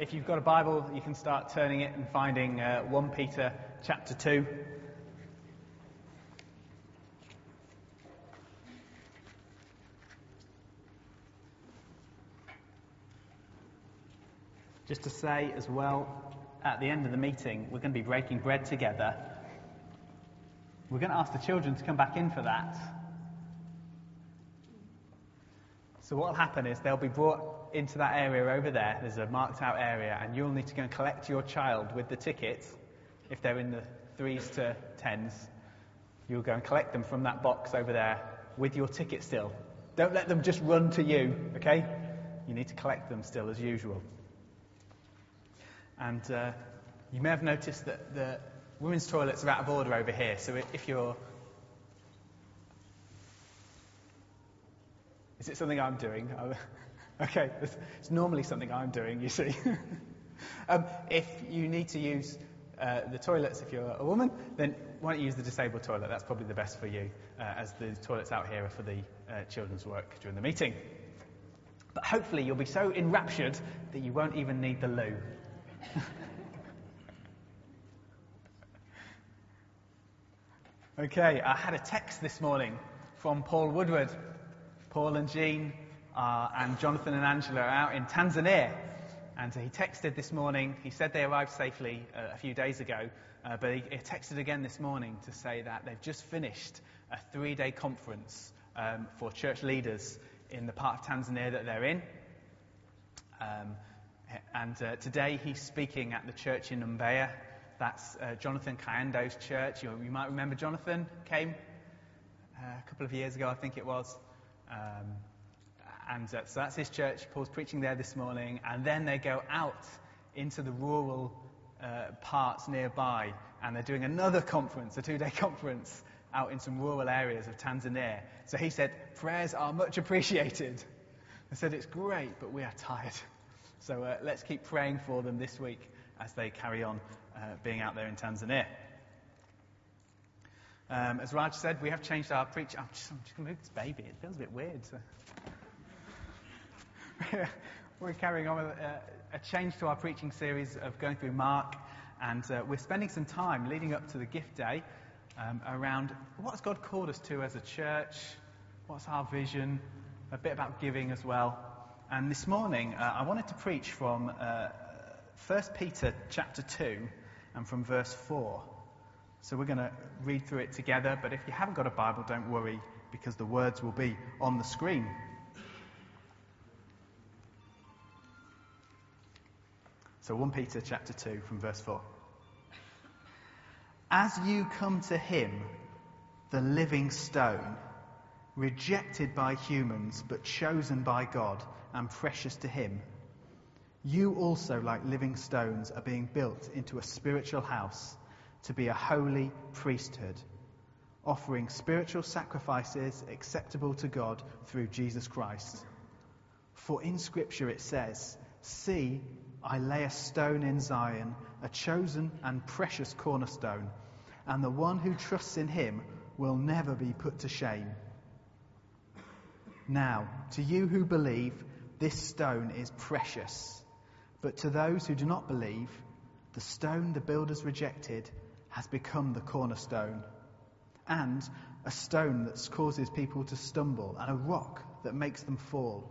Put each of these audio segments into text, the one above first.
if you've got a Bible, you can start turning it and finding uh, 1 Peter chapter 2. Just to say as well, at the end of the meeting, we're going to be breaking bread together. We're going to ask the children to come back in for that. So what will happen is they'll be brought into that area over there. There's a marked out area, and you'll need to go and collect your child with the ticket. If they're in the threes to tens, you'll go and collect them from that box over there with your ticket still. Don't let them just run to you, okay? You need to collect them still as usual. And uh, you may have noticed that the women's toilets are out of order over here. So if you're Is it something I'm doing? okay, it's, normally something I'm doing, you see. um, if you need to use uh, the toilets if you're a woman, then why don't you use the disabled toilet? That's probably the best for you, uh, as the toilets out here are for the uh, children's work during the meeting. But hopefully you'll be so enraptured that you won't even need the loo. okay, I had a text this morning from Paul Woodward Paul and Jean uh, and Jonathan and Angela are out in Tanzania. And he texted this morning. He said they arrived safely uh, a few days ago, uh, but he, he, texted again this morning to say that they've just finished a three day conference um, for church leaders in the part of Tanzania that they're in. Um, and uh, today he's speaking at the church in Mbeya. That's uh, Jonathan Kayando's church. You, you, might remember Jonathan came uh, a couple of years ago, I think it was. Um, and uh, so that's his church. Paul's preaching there this morning. And then they go out into the rural uh, parts nearby. And they're doing another conference, a two day conference, out in some rural areas of Tanzania. So he said, Prayers are much appreciated. I said, It's great, but we are tired. So uh, let's keep praying for them this week as they carry on uh, being out there in Tanzania. Um, as Raj said, we have changed our preach. I'm just, I'm just going to move this baby. It feels a bit weird. So. we're carrying on with a, a, change to our preaching series of going through Mark, and uh, we're spending some time leading up to the gift day um, around what's God called us to as a church, what's our vision, a bit about giving as well. And this morning, uh, I wanted to preach from uh, 1 Peter chapter 2 and from verse 4. So we're going to read through it together, but if you haven't got a Bible, don't worry because the words will be on the screen. So 1 Peter chapter 2 from verse 4. As you come to him, the living stone, rejected by humans but chosen by God and precious to him, you also, like living stones, are being built into a spiritual house to be a holy priesthood, offering spiritual sacrifices acceptable to God through Jesus Christ. For in Scripture it says, See, I lay a stone in Zion, a chosen and precious cornerstone, and the one who trusts in him will never be put to shame. Now, to you who believe, this stone is precious. But to those who do not believe, the stone the builders rejected has become the cornerstone and a stone that causes people to stumble and a rock that makes them fall.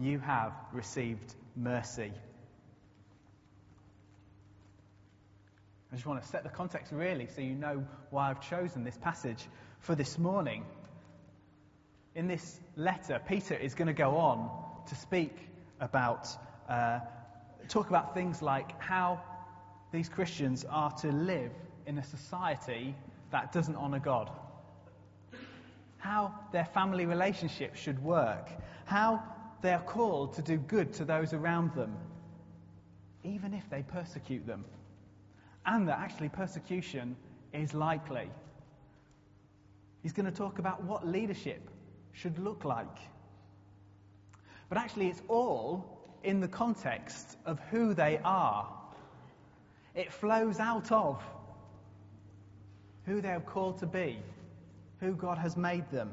you have received mercy. I just want to set the context really so you know why I've chosen this passage for this morning. In this letter, Peter is going to go on to speak about, uh, talk about things like how these Christians are to live in a society that doesn't honour God. How their family relationships should work. How they are called to do good to those around them. even if they persecute them. And that actually persecution is likely. He's going to talk about what leadership should look like. But actually, it's all in the context of who they are. It flows out of who they are called to be, who God has made them.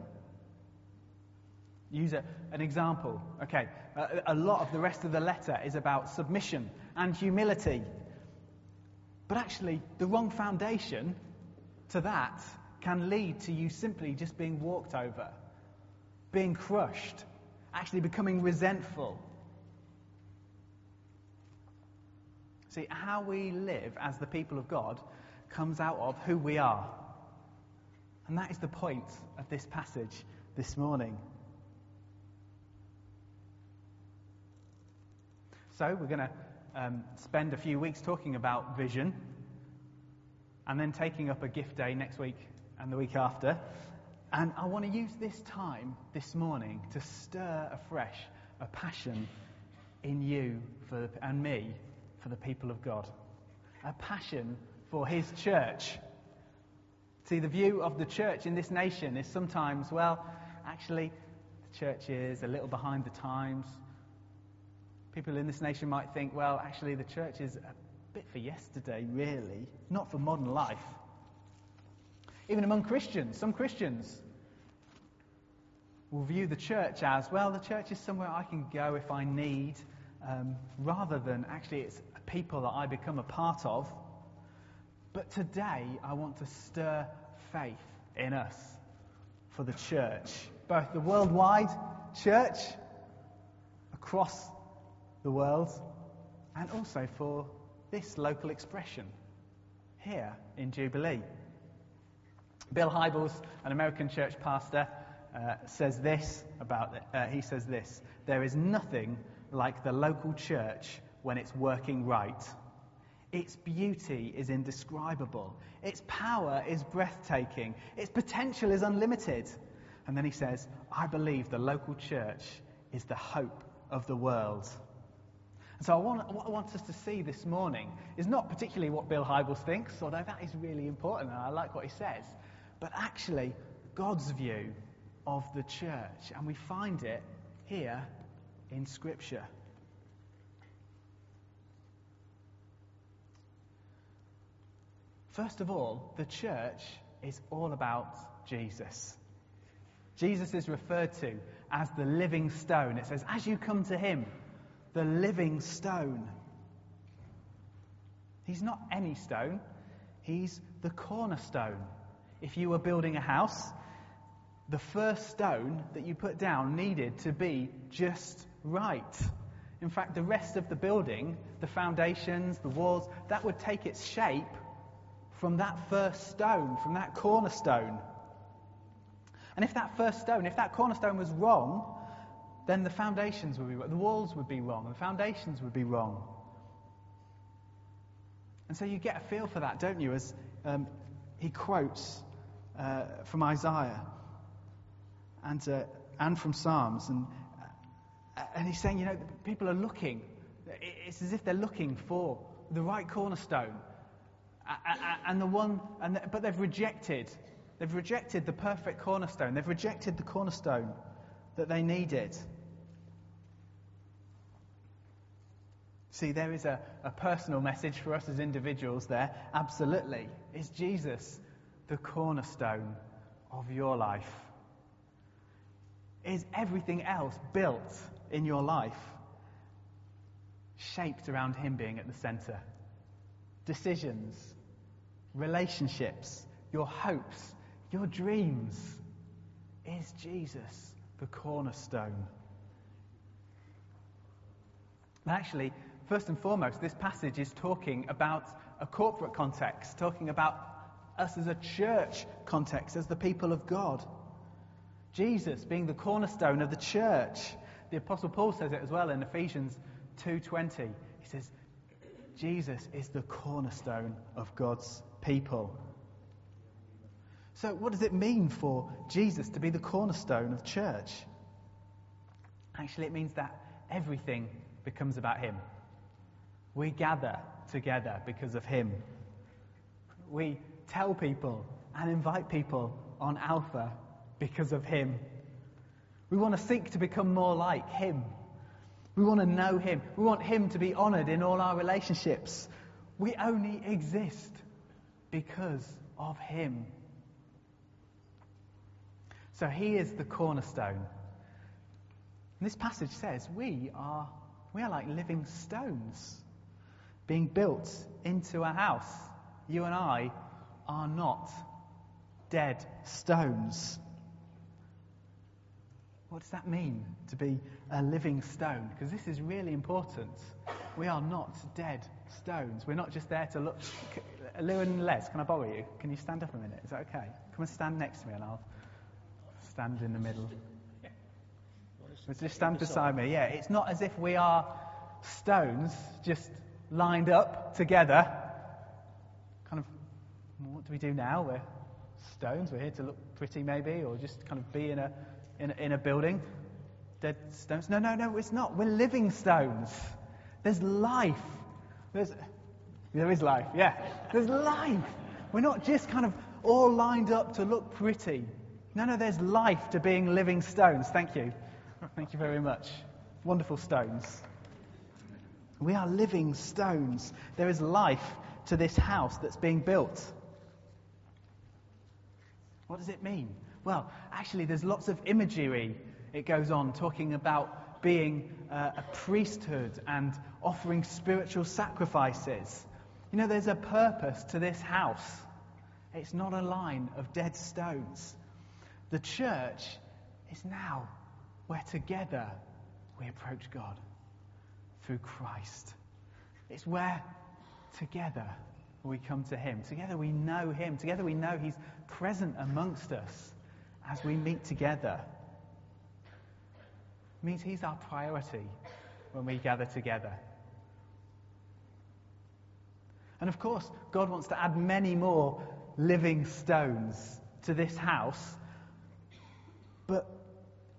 Use a, an example. Okay, a, a lot of the rest of the letter is about submission and humility. But actually, the wrong foundation to that can lead to you simply just being walked over, being crushed, actually becoming resentful. See, how we live as the people of God comes out of who we are. And that is the point of this passage this morning. So, we're going to um, spend a few weeks talking about vision and then taking up a gift day next week and the week after. And I want to use this time this morning to stir afresh a passion in you for, and me for the people of God. A passion for His church. See, the view of the church in this nation is sometimes, well, actually, the church is a little behind the times. People in this nation might think, well, actually, the church is a bit for yesterday, really, not for modern life. Even among Christians, some Christians will view the church as, well, the church is somewhere I can go if I need, um, rather than actually it's a people that I become a part of. But today, I want to stir faith in us for the church, both the worldwide church across the world, and also for this local expression here in Jubilee. Bill Hybels, an American church pastor, uh, says this about. Uh, he says this There is nothing like the local church when it's working right. Its beauty is indescribable. Its power is breathtaking. Its potential is unlimited. And then he says, I believe the local church is the hope of the world. And so I want, what I want us to see this morning is not particularly what Bill Hybels thinks, although that is really important and I like what he says, but actually God's view of the church. And we find it here in Scripture. First of all, the church is all about Jesus. Jesus is referred to as the living stone. It says, as you come to him, the living stone. He's not any stone, he's the cornerstone. If you were building a house, the first stone that you put down needed to be just right. In fact, the rest of the building, the foundations, the walls, that would take its shape from that first stone, from that cornerstone. And if that first stone, if that cornerstone was wrong, then the foundations would be wrong, the walls would be wrong, the foundations would be wrong. And so you get a feel for that, don't you, as um, he quotes uh, from Isaiah and, uh, and from Psalms. And, uh, and he's saying, you know, people are looking. It's as if they're looking for the right cornerstone. And the one, and the, but they've rejected. They've rejected the perfect cornerstone. They've rejected the cornerstone that they needed. See, there is a, a personal message for us as individuals there. Absolutely. Is Jesus the cornerstone of your life? Is everything else built in your life shaped around Him being at the center? Decisions, relationships, your hopes, your dreams. Is Jesus the cornerstone? Actually, first and foremost, this passage is talking about a corporate context, talking about us as a church context, as the people of God. Jesus being the cornerstone of the church. The apostle Paul says it as well in Ephesians 2:20. He says Jesus is the cornerstone of God's people. So what does it mean for Jesus to be the cornerstone of church? Actually it means that everything becomes about him. We gather together because of Him. We tell people and invite people on Alpha because of Him. We want to seek to become more like Him. We want to know Him. We want Him to be honored in all our relationships. We only exist because of Him. So He is the cornerstone. And this passage says we are, we are like living stones being built into a house. You and I are not dead stones. What does that mean to be a living stone? Because this is really important. We are not dead stones. We're not just there to look. Lou and Les, can I borrow you? Can you stand up a minute? Is that okay? Come and stand next to me and I'll stand in the middle. Just stand beside me. Yeah, it's not as if we are stones just lined up together. Kind of, what do we do now? We're stones. We're here to look pretty, maybe, or just kind of be in a, in a, in a building. Dead stones. No, no, no, it's not. We're living stones. There's life. There's, there is life, yeah. There's life. We're not just kind of all lined up to look pretty. No, no, there's life to being living stones. Thank you. Thank you very much. Wonderful stones. We are living stones. There is life to this house that's being built. What does it mean? Well, actually, there's lots of imagery. It goes on talking about being uh, a priesthood and offering spiritual sacrifices. You know, there's a purpose to this house. It's not a line of dead stones. The church is now where together we approach God through Christ. It's where together we come to Him. Together we know Him. Together we know He's present amongst us as we meet together. It means He's our priority when we gather together. And of course, God wants to add many more living stones to this house.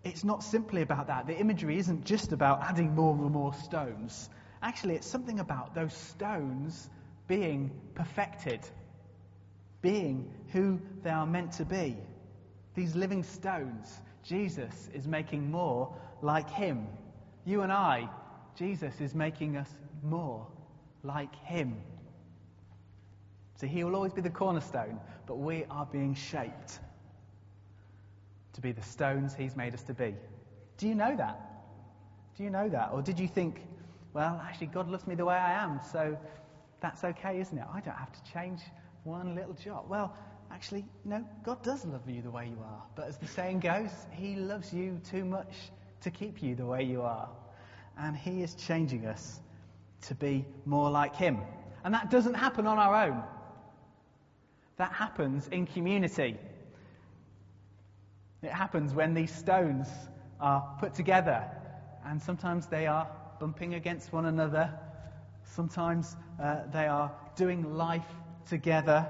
It's not simply about that. The imagery isn't just about adding more and more stones. Actually, it's something about those stones being perfected, being who they are meant to be. These living stones, Jesus is making more like Him. You and I, Jesus is making us more like Him. So He will always be the cornerstone, but we are being shaped to be the stones He's made us to be. Do you know that? Do you know that? Or did you think, well, actually, God loves me the way I am, so that's okay, isn't it? I don't have to change one little jot. Well, actually, no, God does love you the way you are. But as the saying goes, He loves you too much to keep you the way you are. And He is changing us to be more like Him. And that doesn't happen on our own. That happens in community. It happens when these stones are put together, and sometimes they are bumping against one another. Sometimes uh, they are doing life together.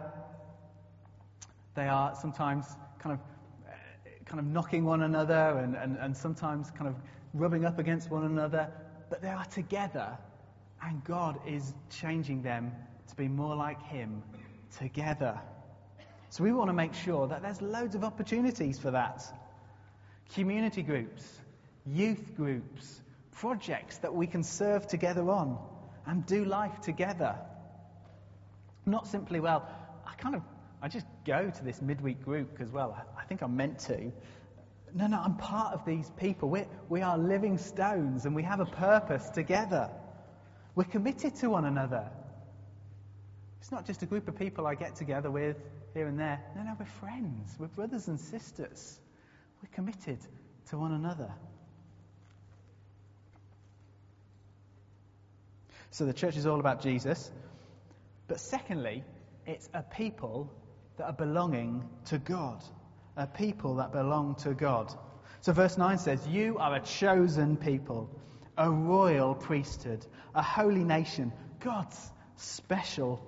They are sometimes kind of, uh, kind of knocking one another and, and, and sometimes kind of rubbing up against one another. But they are together, and God is changing them to be more like Him together. So we want to make sure that there's loads of opportunities for that. Community groups, youth groups, projects that we can serve together on and do life together. Not simply, well, I kind of, I just go to this midweek group because, well, I, think I'm meant to. No, no, I'm part of these people. We're, we are living stones and we have a purpose together. We're committed to one another. It's not just a group of people I get together with here and there. No, no, we're friends. We're brothers and sisters. We're committed to one another. So the church is all about Jesus. But secondly, it's a people that are belonging to God. A people that belong to God. So verse 9 says, You are a chosen people, a royal priesthood, a holy nation, God's special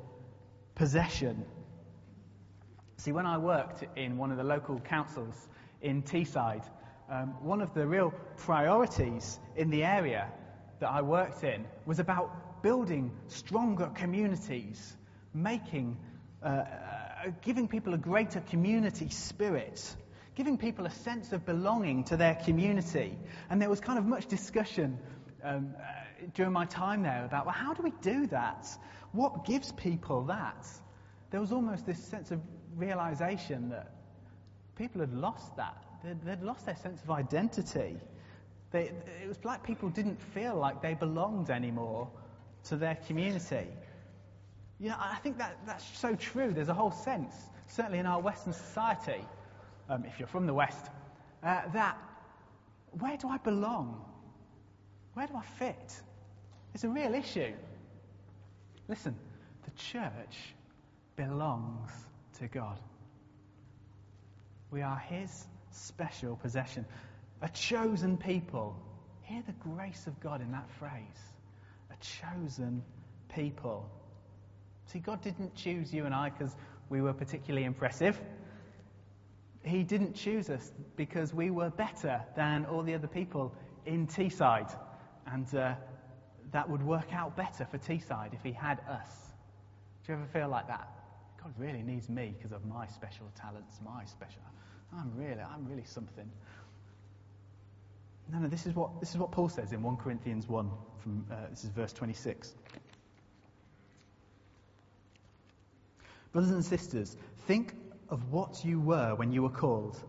possession. See, when I worked in one of the local councils in Teesside, um, one of the real priorities in the area that I worked in was about building stronger communities, making, uh, uh, giving people a greater community spirit, giving people a sense of belonging to their community. And there was kind of much discussion um, uh, during my time there about, well, how do we do that? What gives people that? There was almost this sense of realization that people had lost that. They'd, they'd lost their sense of identity. They, it was like people didn't feel like they belonged anymore to their community. You know, I think that, that's so true. There's a whole sense, certainly in our Western society, um, if you're from the West, uh, that where do I belong? Where do I fit? It's a real issue. Listen, the church belongs to God. We are His special possession, a chosen people. Hear the grace of God in that phrase. A chosen people. See, God didn't choose you and I because we were particularly impressive. He didn't choose us because we were better than all the other people in Teesside. And uh, that would work out better for Teesside if He had us. Do you ever feel like that? God really needs me because of my special talents, my special. I'm really, I'm really something. No, no, this is what, this is what Paul says in 1 Corinthians 1, from, uh, this is verse 26. Brothers and sisters, think of what you were when you were called.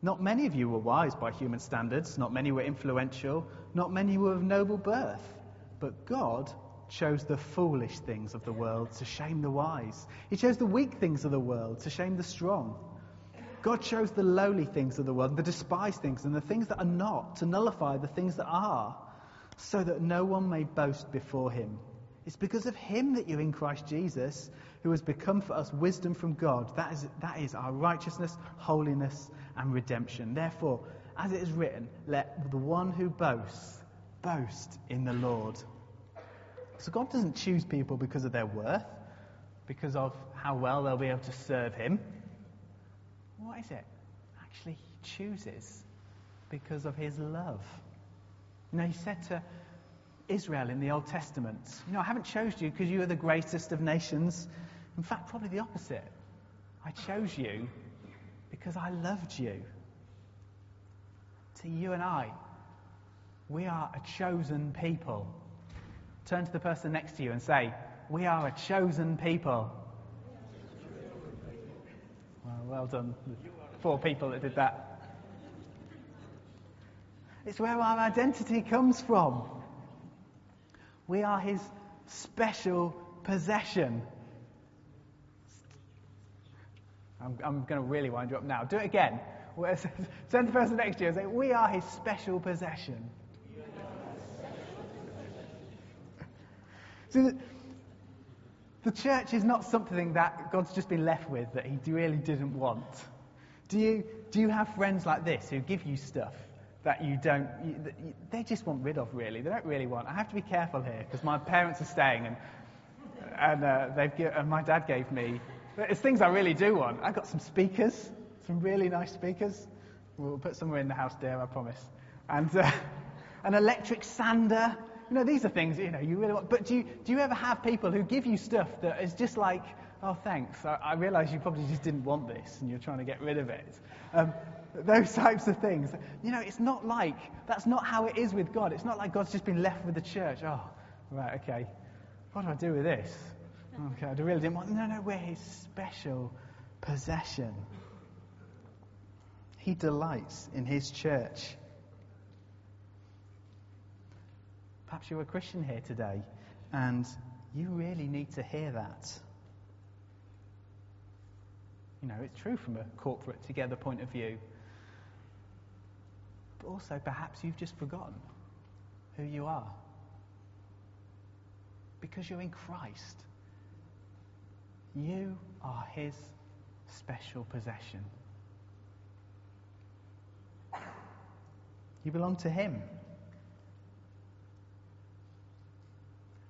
Not many of you were wise by human standards, not many were influential, not many were of noble birth. But God chose the foolish things of the world to shame the wise. He chose the weak things of the world to shame the strong. God chose the lowly things of the world, the despised things, and the things that are not to nullify the things that are, so that no one may boast before him. It's because of him that you're in Christ Jesus, who has become for us wisdom from God. That is, that is our righteousness, holiness, and redemption. Therefore, as it is written, let the one who boasts boast in the Lord. So God doesn't choose people because of their worth, because of how well they'll be able to serve Him. What is it? Actually, He chooses because of His love. You know, He said to Israel in the Old Testament, You know, I haven't chosen you because you are the greatest of nations. In fact, probably the opposite. I chose you because I loved you. To you and I, we are a chosen people. Turn to the person next to you and say, We are a chosen people. Well, well done. Four people that did that. It's where our identity comes from. We are his special possession. I'm, I'm going to really wind you up now. Do it again. Turn to the person next to you and say, We are his special possession. The, the church is not something that God's just been left with that He really didn't want. Do you, do you have friends like this who give you stuff that you don't, you, that you, they just want rid of, really? They don't really want. I have to be careful here because my parents are staying and, and, uh, they've, and my dad gave me, it's things I really do want. I got some speakers, some really nice speakers. We'll put somewhere in the house, dear, I promise. And uh, an electric sander you know, these are things, you know, you really want. But do you, do you ever have people who give you stuff that is just like, oh, thanks, I, I realize you probably just didn't want this and you're trying to get rid of it. Um, those types of things. You know, it's not like, that's not how it is with God. It's not like God's just been left with the church. Oh, right, okay. What do I do with this? Okay, I really didn't want. No, no, we're his special possession. He delights in his church. Perhaps you're a Christian here today and you really need to hear that. You know, it's true from a corporate together point of view. But also, perhaps you've just forgotten who you are. Because you're in Christ. You are His special possession. You belong to Him.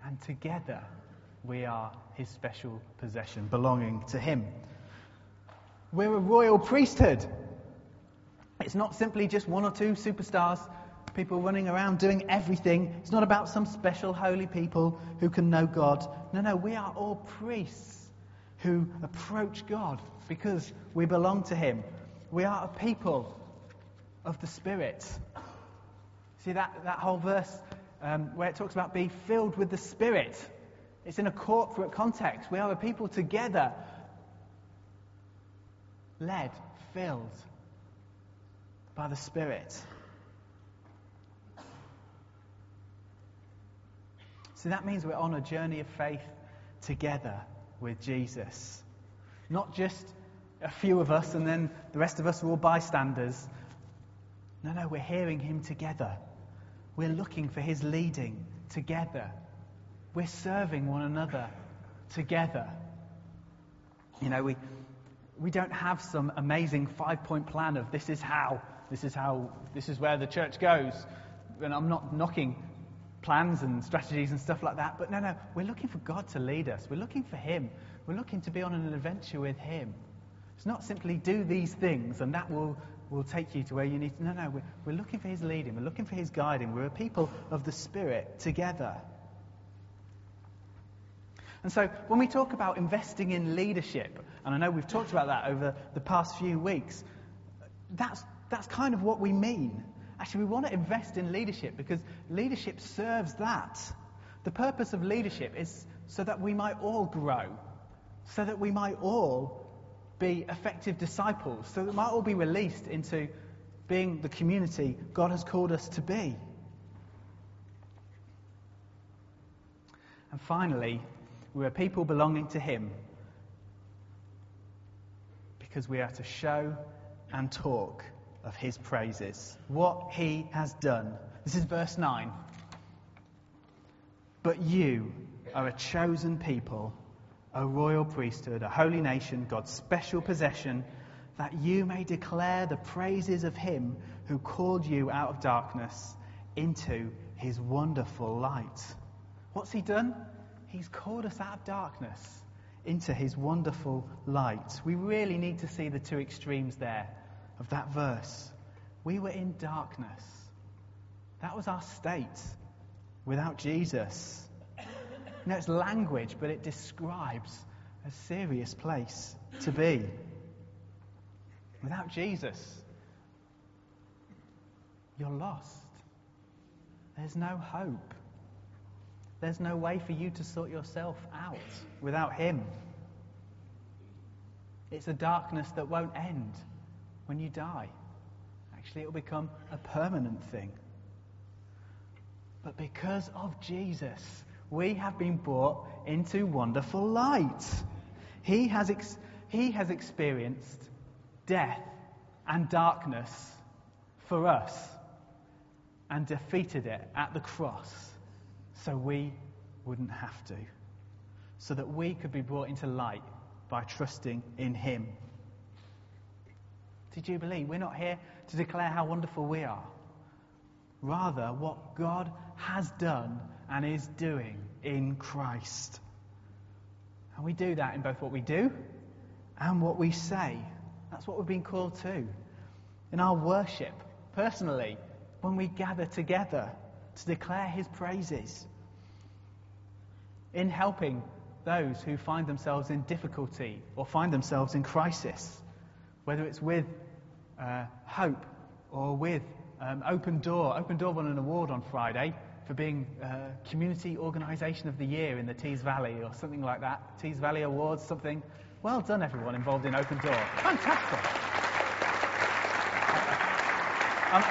And together we are his special possession, belonging to him. We're a royal priesthood. It's not simply just one or two superstars, people running around doing everything. It's not about some special holy people who can know God. No, no, we are all priests who approach God because we belong to Him. We are a people of the Spirit. See that, that whole verse um, where it talks about being filled with the Spirit. It's in a corporate context. We are a people together, led, filled by the Spirit. So that means we're on a journey of faith together with Jesus. Not just a few of us and then the rest of us are all bystanders. No, no, we're hearing him together. We're looking for his leading together. We're serving one another together. You know, we, we don't have some amazing five point plan of this is how, this is how, this is where the church goes. And I'm not knocking plans and strategies and stuff like that, but no, no, we're looking for God to lead us. We're looking for Him. We're looking to be on an adventure with Him. It's not simply do these things and that will, will take you to where you need to. No, no, we're, we're looking for His leading. We're looking for His guiding. We're a people of the Spirit together. And so when we talk about investing in leadership, and I know we've talked about that over the past few weeks, that's, that's kind of what we mean. Actually, we want to invest in leadership because leadership serves that. The purpose of leadership is so that we might all grow, so that we might all be effective disciples, so that we might all be released into being the community God has called us to be. And finally, we are people belonging to Him because we are to show and talk of His praises, what He has done. This is verse 9. But you are a chosen people a royal priesthood, a holy nation, God's special possession, that you may declare the praises of him who called you out of darkness into his wonderful light. What's he done? He's called us out of darkness into his wonderful light. We really need to see the two extremes there of that verse. We were in darkness. That was our state without Jesus. You know, it's language, but it describes a serious place to be. Without Jesus, you're lost. There's no hope. There's no way for you to sort yourself out without Him. It's a darkness that won't end when you die. Actually, it will become a permanent thing. But because of Jesus, we have been brought into wonderful light. He has, ex- he has experienced death and darkness for us and defeated it at the cross so we wouldn't have to. So that we could be brought into light by trusting in Him. Did you believe? We're not here to declare how wonderful we are. Rather, what God has done and is doing in Christ. And we do that in both what we do and what we say. That's what we've been called to. In our worship, personally, when we gather together to declare His praises. In helping those who find themselves in difficulty or find themselves in crisis, whether it's with uh, hope or with um, Open Door. Open Door won an award on Friday for being uh, Community Organisation of the Year in the Tees Valley or something like that. Tees Valley Awards, something. Well done, everyone involved in Open Door. Fantastic. Um,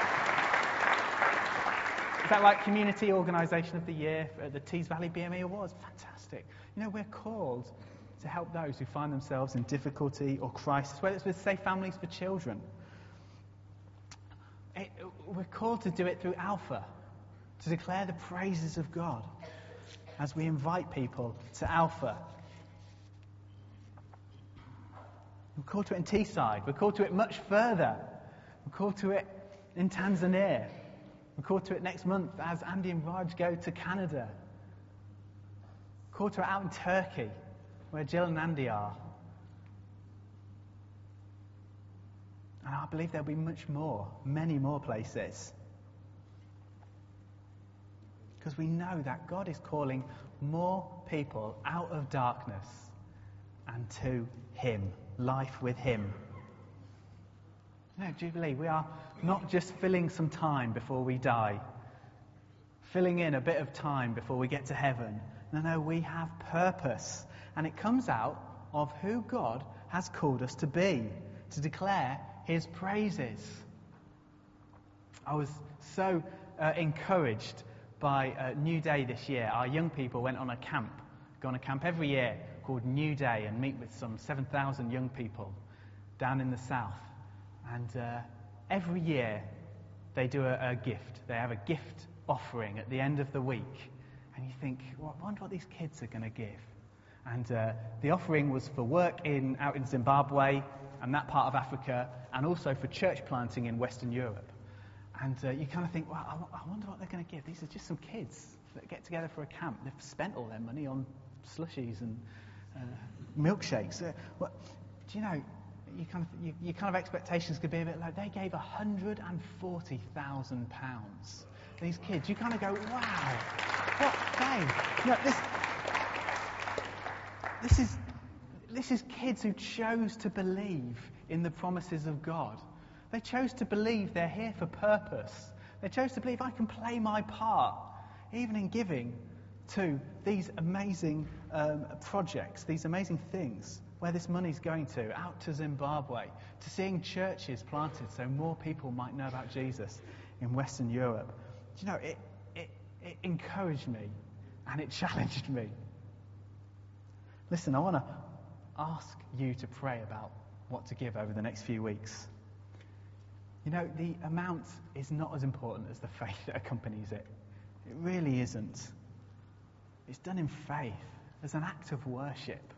is that like Community Organisation of the Year at the Tees Valley BME Awards? Fantastic. You know, we're called to help those who find themselves in difficulty or crisis, whether it's with Safe Families for Children. It, we're called to do it through Alpha, to declare the praises of God as we invite people to Alpha. We're called to it in Teesside. We're called to it much further. We're called to it in Tanzania. We're called to it next month as Andy and Raj go to Canada. We're called to it out in Turkey, where Jill and Andy are. And I believe there'll be much more, many more places. Because we know that God is calling more people out of darkness and to Him, life with Him. No, Jubilee, we are not just filling some time before we die, filling in a bit of time before we get to heaven. No, no, we have purpose. And it comes out of who God has called us to be, to declare His praises. I was so uh, encouraged by uh, New Day this year. Our young people went on a camp, go on a camp every year called New Day and meet with some 7,000 young people down in the south. And uh, every year they do a, a, gift. They have a gift offering at the end of the week. And you think, well, I wonder what these kids are going to give. And uh, the offering was for work in, out in Zimbabwe and that part of Africa, and also for church planting in Western Europe. And uh, you kind of think, well, I, wonder what they're going to give. These are just some kids that get together for a camp. They've spent all their money on slushies and uh, milkshakes. Uh, well, do you know, you kind of, you, your kind of expectations could be a bit like they gave £140,000. These kids, you kind of go, wow, what they? You know, this, this is this is kids who chose to believe in the promises of God. They chose to believe they're here for purpose. They chose to believe I can play my part, even in giving to these amazing um, projects, these amazing things where this money's going to, out to Zimbabwe, to seeing churches planted so more people might know about Jesus in Western Europe. Do you know, it, it, it encouraged me and it challenged me. Listen, I want to ask you to pray about what to give over the next few weeks. You know, the amount is not as important as the faith that accompanies it. It really isn't. It's done in faith, as an act of worship,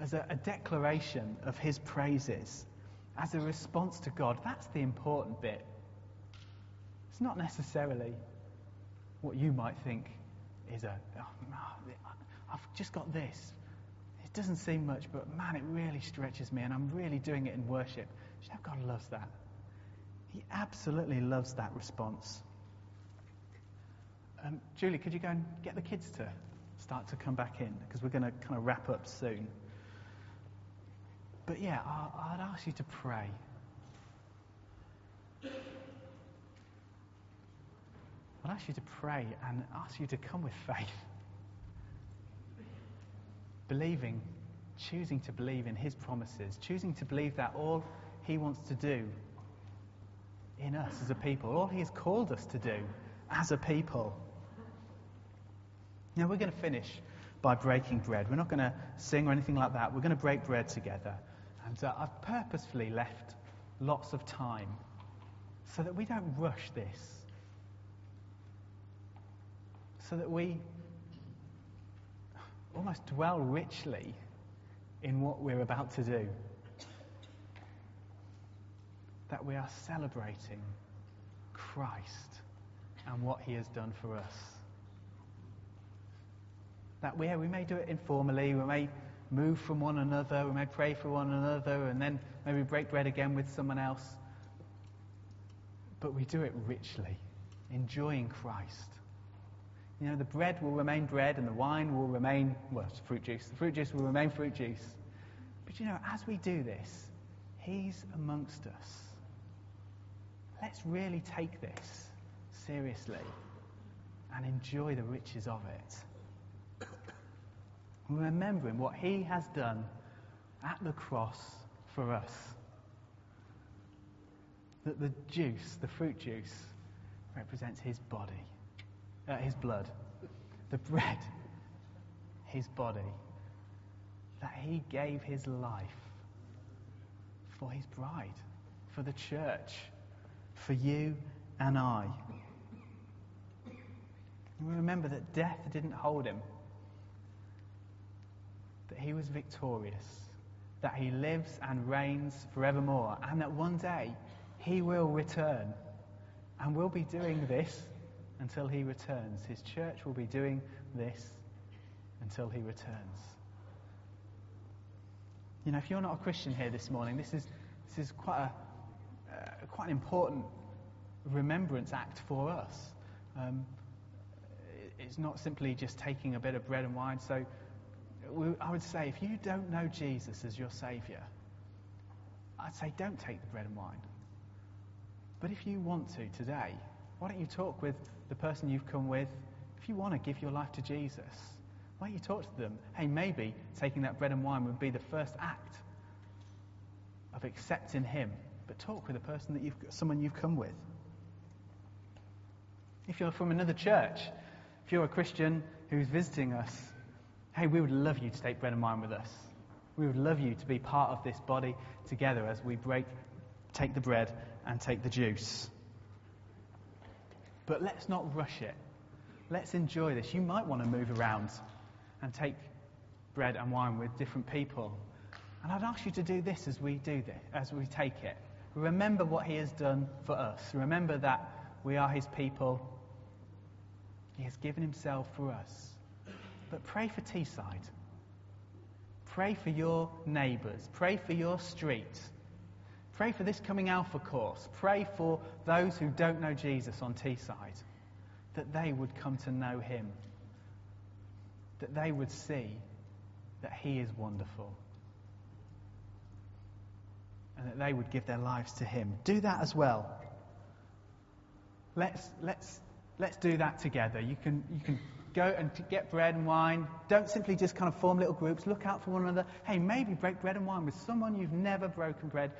as a, a declaration of His praises, as a response to God. That's the important bit. It's not necessarily what you might think is a, oh, oh I've just got this. It doesn't seem much, but man, it really stretches me, and I'm really doing it in worship. God loves that. He absolutely loves that response. Um, Julie, could you go and get the kids to start to come back in? Because we're going to kind of wrap up soon. But yeah, I, I'd ask you to pray. I'd ask you to pray and ask you to come with faith. Believing, choosing to believe in His promises, choosing to believe that all He wants to do in us as a people, all He has called us to do as a people. Now, we're going to finish by breaking bread. We're not going to sing or anything like that. We're going to break bread together. And uh, I've purposefully left lots of time so that we don't rush this. So that we almost dwell richly in what we're about to do. That we are celebrating Christ and what he has done for us. That we, we may do it informally, we may move from one another, we may pray for one another, and then maybe break bread again with someone else. But we do it richly, enjoying Christ. You know, the bread will remain bread and the wine will remain, well, it's fruit juice. The fruit juice will remain fruit juice. But you know, as we do this, He's amongst us. Let's really take this seriously and enjoy the riches of it. Remembering what He has done at the cross for us. That the juice, the fruit juice, represents His body uh, his blood, the bread, his body, that he gave his life for his bride, for the church, for you and I. And remember that death didn't hold him, that he was victorious, that he lives and reigns forevermore, and that one day he will return. And we'll be doing this until he returns. His church will be doing this until he returns. You know, if you're not a Christian here this morning, this is, this is quite, a, quite an important remembrance act for us. Um, it's not simply just taking a bit of bread and wine. So I would say if you don't know Jesus as your Saviour, I'd say don't take the bread and wine. But if you want to today, why don't you talk with the person you've come with? If you want to give your life to Jesus, why don't you talk to them? Hey, maybe taking that bread and wine would be the first act of accepting Him. But talk with the person that you've, someone you've come with. If you're from another church, if you're a Christian who's visiting us, hey, we would love you to take bread and wine with us. We would love you to be part of this body together as we break, take the bread and take the juice. But let's not rush it. Let's enjoy this. You might want to move around and take bread and wine with different people. And I'd ask you to do this as we do this, as we take it. Remember what he has done for us. Remember that we are his people. He has given himself for us. But pray for Teesside. Pray for your neighbours. Pray for your street. Pray for this coming Alpha course. Pray for those who don't know Jesus on Teesside, that they would come to know him, that they would see that he is wonderful, and that they would give their lives to him. Do that as well. Let's, let's, let's do that together. You can, you can go and get bread and wine. Don't simply just kind of form little groups. Look out for one another. Hey, maybe break bread and wine with someone you've never broken bread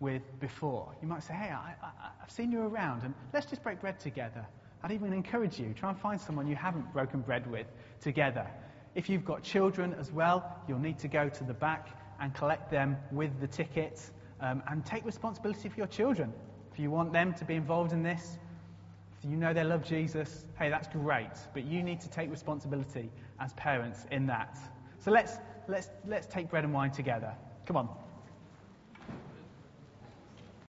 with before. You might say, hey, I, have seen you around, and let's just break bread together. I'd even encourage you, try and find someone you haven't broken bread with together. If you've got children as well, you'll need to go to the back and collect them with the tickets um, and take responsibility for your children. If you want them to be involved in this, if you know they love Jesus, hey, that's great. But you need to take responsibility as parents in that. So let's, let's, let's take bread and wine together. Come on.